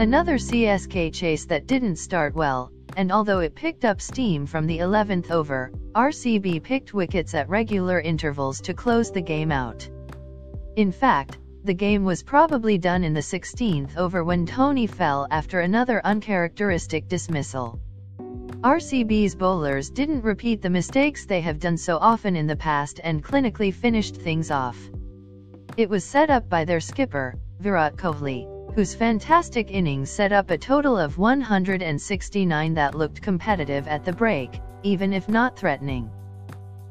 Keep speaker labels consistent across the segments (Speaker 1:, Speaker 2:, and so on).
Speaker 1: Another CSK chase that didn't start well, and although it picked up steam from the 11th over, RCB picked wickets at regular intervals to close the game out. In fact, the game was probably done in the 16th over when Dhoni fell after another uncharacteristic dismissal. RCB's bowlers didn't repeat the mistakes they have done so often in the past and clinically finished things off. It was set up by their skipper, Virat Kohli, whose fantastic innings set up a total of 169 that looked competitive at the break, even if not threatening.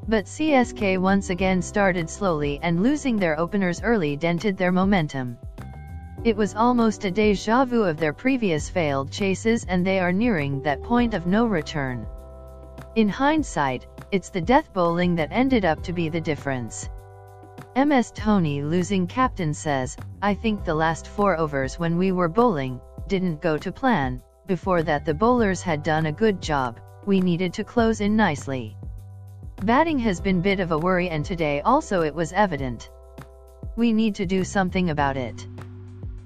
Speaker 1: But CSK once again started slowly and losing their openers early dented their momentum. It was almost a deja vu of their previous failed chases and they are nearing that point of no return. In hindsight, it's the death bowling that ended up to be the difference. MS Dhoni losing captain says, I think the last four overs when we were bowling, didn't go to plan, before that the bowlers had done a good job, we needed to close in nicely. Batting has been bit of a worry and today also it was evident. We need to do something about it.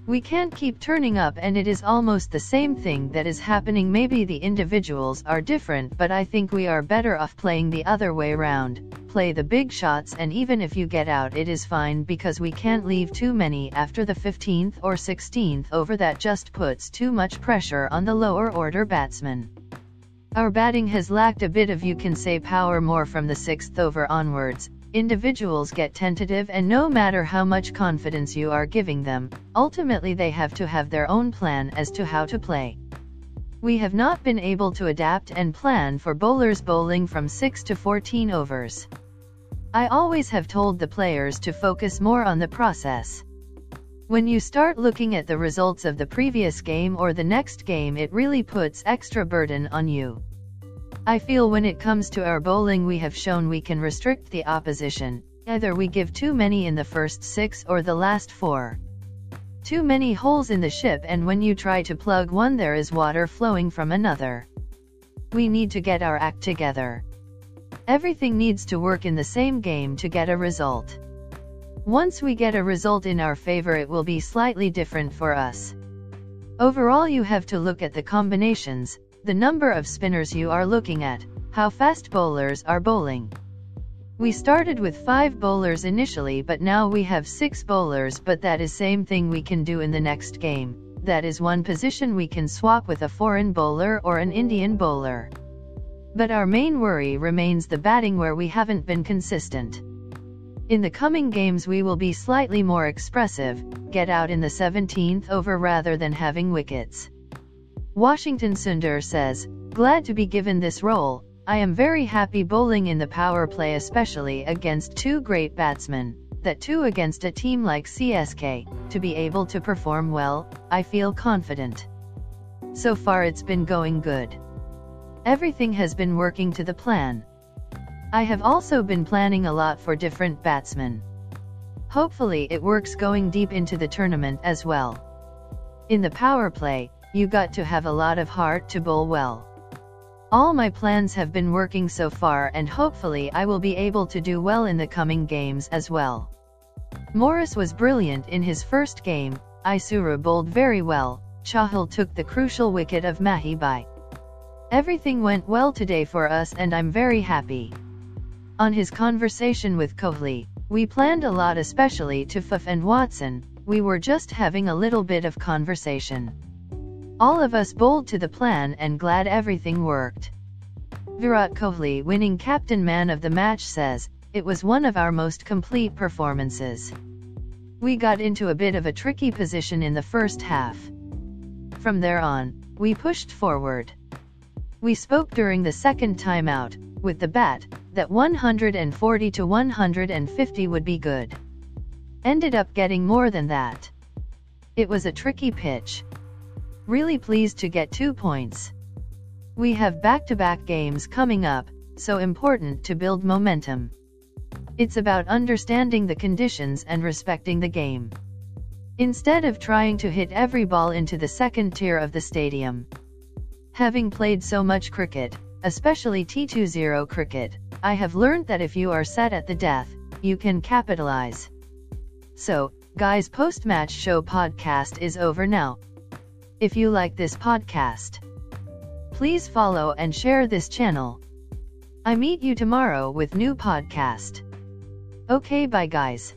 Speaker 1: We can't keep turning up and it is almost the same thing that is happening. Maybe the individuals are different but I think we are better off playing the other way round, play the big shots and even if you get out it is fine because we can't leave too many after the 15th or 16th over that just puts too much pressure on the lower order batsmen. Our batting has lacked a bit of you can say power more from the 6th over onwards, individuals get tentative and no matter how much confidence you are giving them, ultimately they have to have their own plan as to how to play. We have not been able to adapt and plan for bowlers bowling from 6 to 14 overs. I always have told the players to focus more on the process. When you start looking at the results of the previous game or the next game it really puts extra burden on you. I feel when it comes to our bowling we have shown we can restrict the opposition, either we give too many in the first six or the last four. Too many holes in the ship and when you try to plug one there is water flowing from another. We need to get our act together. Everything needs to work in the same game to get a result. Once we get a result in our favor it will be slightly different for us. Overall you have to look at the combinations, the number of spinners you are looking at, how fast bowlers are bowling. We started with 5 bowlers initially but now we have 6 bowlers but that is same thing we can do in the next game, that is one position we can swap with a foreign bowler or an Indian bowler. But our main worry remains the batting where we haven't been consistent. In the coming games we will be slightly more expressive, get out in the 17th over rather than having wickets. Washington Sundar says, Glad to be given this role, I am very happy bowling in the power play especially against two great batsmen, that too against a team like CSK, to be able to perform well, I feel confident. So far it's been going good. Everything has been working to the plan. I have also been planning a lot for different batsmen. Hopefully it works going deep into the tournament as well. In the power play, you got to have a lot of heart to bowl well. All my plans have been working so far and hopefully I will be able to do well in the coming games as well. Morris was brilliant in his first game, Isuru bowled very well, Chahal took the crucial wicket of Mahi bhai. Everything went well today for us and I'm very happy. On his conversation with Kohli, we planned a lot especially to Faf and Watson, we were just having a little bit of conversation. All of us bowled to the plan and glad everything worked. Virat Kohli winning captain man of the match says, it was one of our most complete performances. We got into a bit of a tricky position in the first half. From there on, we pushed forward. We spoke during the second timeout, with the bat, that 140 to 150 would be good. Ended up getting more than that. It was a tricky pitch. Really pleased to get two points. We have back-to-back -back games coming up, so important to build momentum. It's about understanding the conditions and respecting the game. Instead of trying to hit every ball into the second tier of the stadium. Having played so much cricket, especially T20 cricket, I have learned that if you are set at the death, you can capitalize. So, guys post-match show podcast is over now. If you like this podcast, please follow and share this channel. I meet you tomorrow with new podcast. Okay bye guys.